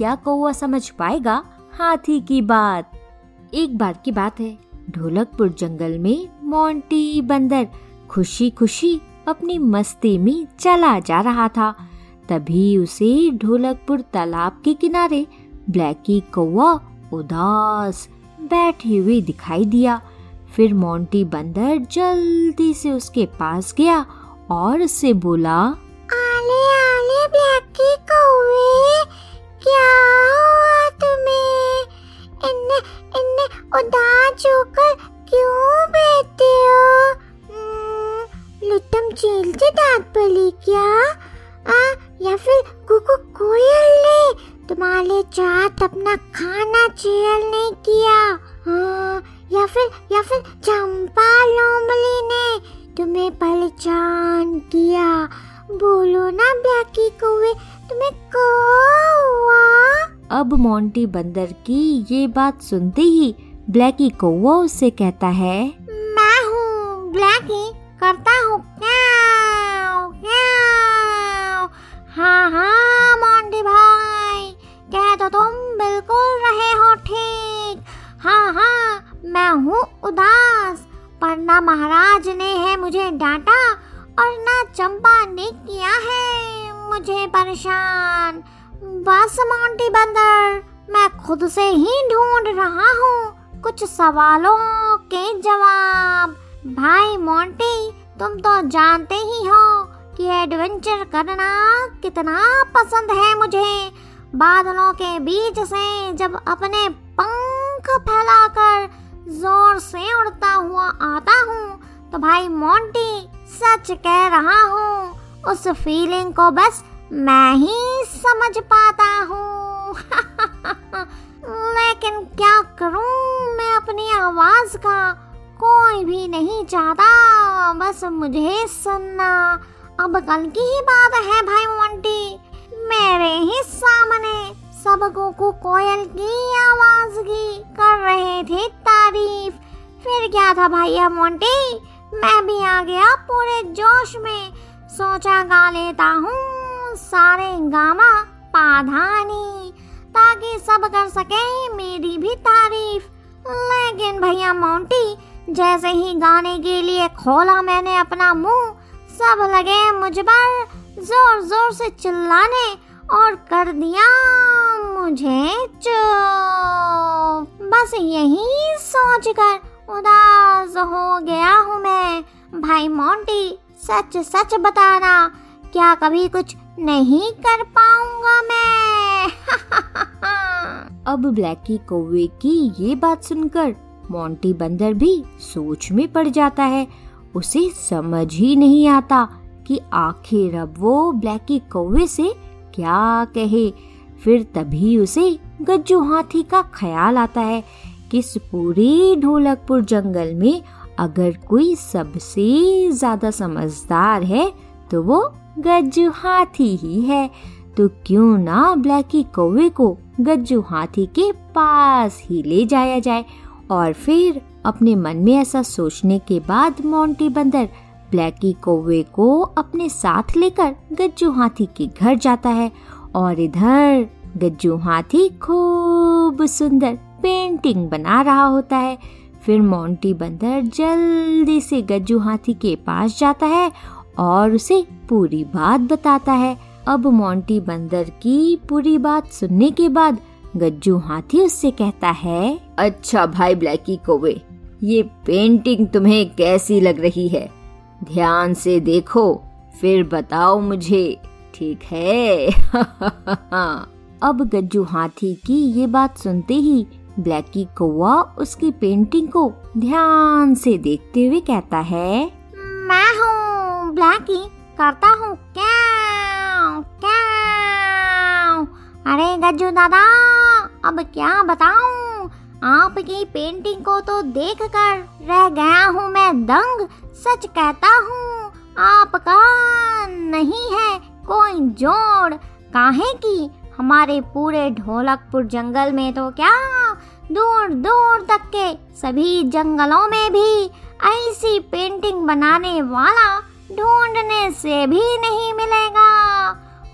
क्या कौआ समझ पाएगा? हाथी की बात। एक बार की बात है, ढोलकपुर जंगल में मोंटी बंदर खुशी खुशी अपनी मस्ती में चला जा रहा था। तभी उसे ढोलकपुर तालाब के किनारे ब्लैकी कौआ उदास बैठे हुए दिखाई दिया। फिर मोंटी बंदर जल्दी से उसके पास गया और उससे बोला, आले आले ब्लैकी कौवे। उदास होकर क्यों बैठे हो? हम्म, लुटम चील से दांत पली क्या? आ, या फिर कुकु कोयल ने तुम्हारे चाहत अपना खाना चेयल नहीं किया? हाँ, या फिर या फिर चंपा लोमली ने तुम्हें पहचान किया? बोलो ना ब्लैकी कौवे तुम्हें कौवा अब मोंटी बंदर की ये बात सुनते ही ब्लैकी कौआ उससे कहता है, मैं हूँ ब्लैकी करता हूँ हाँ हाँ मोंटी भाई, कह तो तुम बिल्कुल रहे हो ठीक। हाँ हाँ मैं हूँ उदास, पर ना महाराज ने है मुझे डांटा और ना चंपा ने किया है मुझे परेशान। बस मोंटी बंदर, मैं खुद से ही ढूंढ रहा हूँ। कुछ सवालों के जवाब। भाई मोंटी, तुम तो जानते ही हो कि एडवेंचर करना कितना पसंद है मुझे। बादलों के बीच से जब अपने पंख फैलाकर ज़ोर से उड़ता हुआ आता हूँ तो भाई मोंटी, सच कह रहा हूँ, उस फीलिंग को बस मैं ही समझ पाता हूँ। लेकिन क्या करूँ अपनी आवाज़ का कोई भी नहीं चाहता। बस मुझे सुनना। अब कल की ही बात है भाई मोंटी। मेरे ही सामने सबको कोयल की आवाज़ की कर रहे थे तारीफ़। फिर क्या था भैया मोंटी? मैं भी आ गया पूरे जोश में। सोचा गा लेता हूँ सारे गामा पाधानी, ताकि सब कर सके मेरी भी तारीफ़। लेकिन भैया मोंटी, जैसे ही गाने के लिए खोला मैंने अपना मुँह, सब लगे मुझ पर ज़ोर ज़ोर से चिल्लाने और कर दिया मुझे चुप। बस यही सोचकर उदास हो गया हूँ मैं। भाई मोंटी सच सच बताना, क्या कभी कुछ नहीं कर पाऊँगा मैं? अब ब्लैकी कौवे की ये बात सुनकर मोंटी बंदर भी सोच में पड़ जाता है। उसे समझ ही नहीं आता कि आखिर अब वो ब्लैकी कौवे से क्या कहे। फिर तभी उसे गज्जू हाथी का ख्याल आता है कि इस पूरे ढोलकपुर जंगल में अगर कोई सबसे ज़्यादा समझदार है तो वो गज्जू हाथी ही है। तो क्यों ना ब्लैकी कौवे को गज्जू हाथी के पास ही ले जाया जाए और फिर अपने मन में ऐसा सोचने के बाद मोंटी बंदर ब्लैकी कौवे को अपने साथ लेकर गज्जू हाथी के घर जाता है और इधर गज्जू हाथी खूब सुंदर पेंटिंग बना रहा होता है। फिर मोंटी बंदर जल्दी से गज्जू हाथी के पास जाता है और उसे पूरी बात बताता है। अब मोंटी बंदर की पूरी बात सुनने के बाद गज्जू हाथी उससे कहता है अच्छा भाई ब्लैकी कोवे ये पेंटिंग तुम्हें कैसी लग रही है? ध्यान से देखो फिर बताओ मुझे ठीक है? अब गज्जू हाथी की ये बात सुनते ही ब्लैकी कौआ उसकी पेंटिंग को ध्यान से देखते हुए कहता है मैं हूँ ब्लैकी करता हूँ क्या? क्या गज्जू दादा, अब क्या बताऊँ? आपकी पेंटिंग को तो देखकर रह गया हूँ मैं दंग, सच कहता हूँ, आपका नहीं है कोई जोड़। काहे की? हमारे पूरे ढोलकपुर जंगल में तो क्या? दूर दूर तक के सभी जंगलों में भी ऐसी पेंटिंग बनाने वाला ढूँढने से भी नहीं मिलेगा।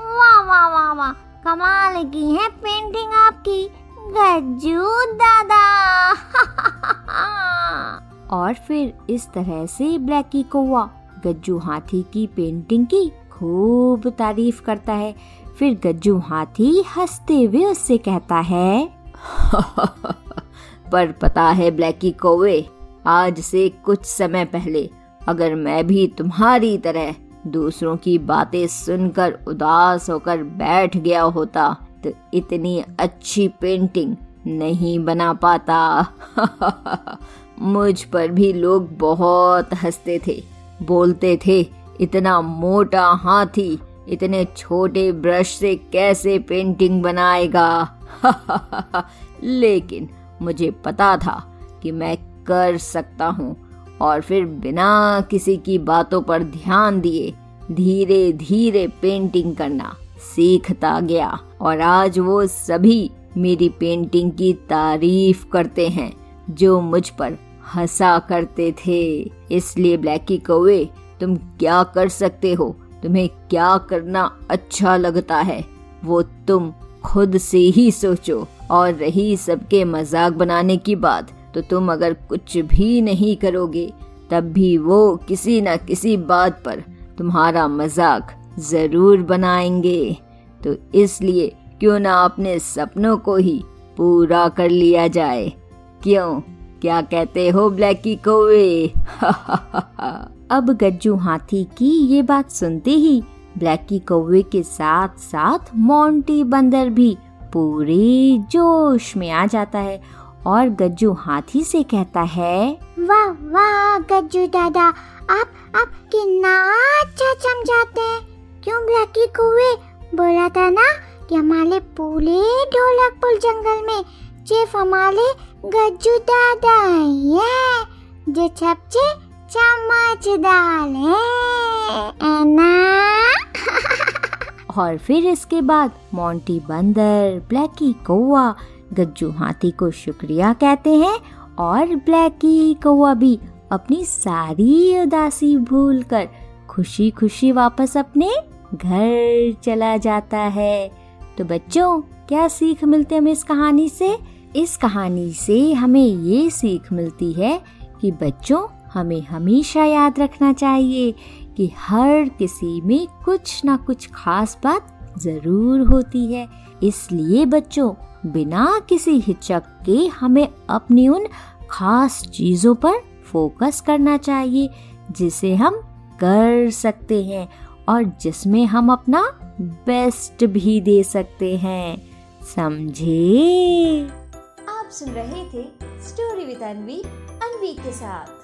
वाह वाह वाह वाह। कमाल की है पेंटिंग आपकी। गज्जू दादा। और फिर इस तरह से ब्लैकी कौआ गज्जू हाथी की पेंटिंग की खूब तारीफ़ करता है। फिर गज्जू हाथी हँसते हुए उससे कहता है, पर पता है ब्लैकी कौवे, आज से कुछ समय पहले अगर मैं भी तुम्हारी तरह दूसरों की बातें सुनकर उदास होकर बैठ गया होता तो इतनी अच्छी पेंटिंग नहीं बना पाता। मुझ पर भी लोग बहुत हँसते थे, बोलते थे, इतना मोटा हाथी, इतने छोटे ब्रश से कैसे पेंटिंग बनाएगा? लेकिन मुझे पता था कि मैं कर सकता हूँ। और फिर बिना किसी की बातों पर ध्यान दिए धीरे धीरे पेंटिंग करना सीखता गया। और आज वो सभी मेरी पेंटिंग की तारीफ़ करते हैं, जो मुझ पर हंसा करते थे। इसलिए ब्लैकी कौवे, तुम क्या कर सकते हो? तुम्हें क्या करना अच्छा लगता है? वो तुम खुद से ही सोचो। और रही सबके मज़ाक बनाने की बात तो तुम अगर कुछ भी नहीं करोगे, तब भी वो किसी न किसी बात पर तुम्हारा मज़ाक ज़रूर बनाएँगे। तो इसलिए क्यों ना अपने सपनों को ही पूरा कर लिया जाए। क्यों? क्या कहते हो, ब्लैकी कोवे? अब गज्जू हाथी की ये बात सुनते ही ब्लैकी कौवे के साथ साथ मोंटी बंदर भी पूरे जोश में आ जाता है और गज्जू हाथी से कहता है वाह वाह गज्जू दादा आप आप कितना अच्छा समझाते हैं। क्यों ब्लैकी कौवे बोला था ना कि हमारे पूरे ढोलकपुर जंगल में सिर्फ़ हमारे गज्जू दादा ये जो सबसे चम्मच डाले और फिर इसके बाद मोंटी बंदर ब्लैकी कौआ गज्जू हाथी को शुक्रिया कहते हैं और ब्लैकी कौआ भी अपनी सारी उदासी भूलकर खुशी खुशी वापस अपने घर चला जाता है। तो बच्चों, क्या सीख मिलती है हमें इस कहानी से? इस कहानी से हमें ये सीख मिलती है कि बच्चों, हमें हमेशा याद रखना चाहिए कि हर किसी में कुछ ना कुछ खास बात ज़रूर होती है। इसलिए बच्चों, बिना किसी हिचक के हमें अपनी उन खास चीज़ों पर फोकस करना चाहिए, जिसे हम कर सकते हैं और जिसमें हम अपना बेस्ट भी दे सकते हैं। समझे? आप सुन रहे थे स्टोरी विद अनवी अनवी के साथ।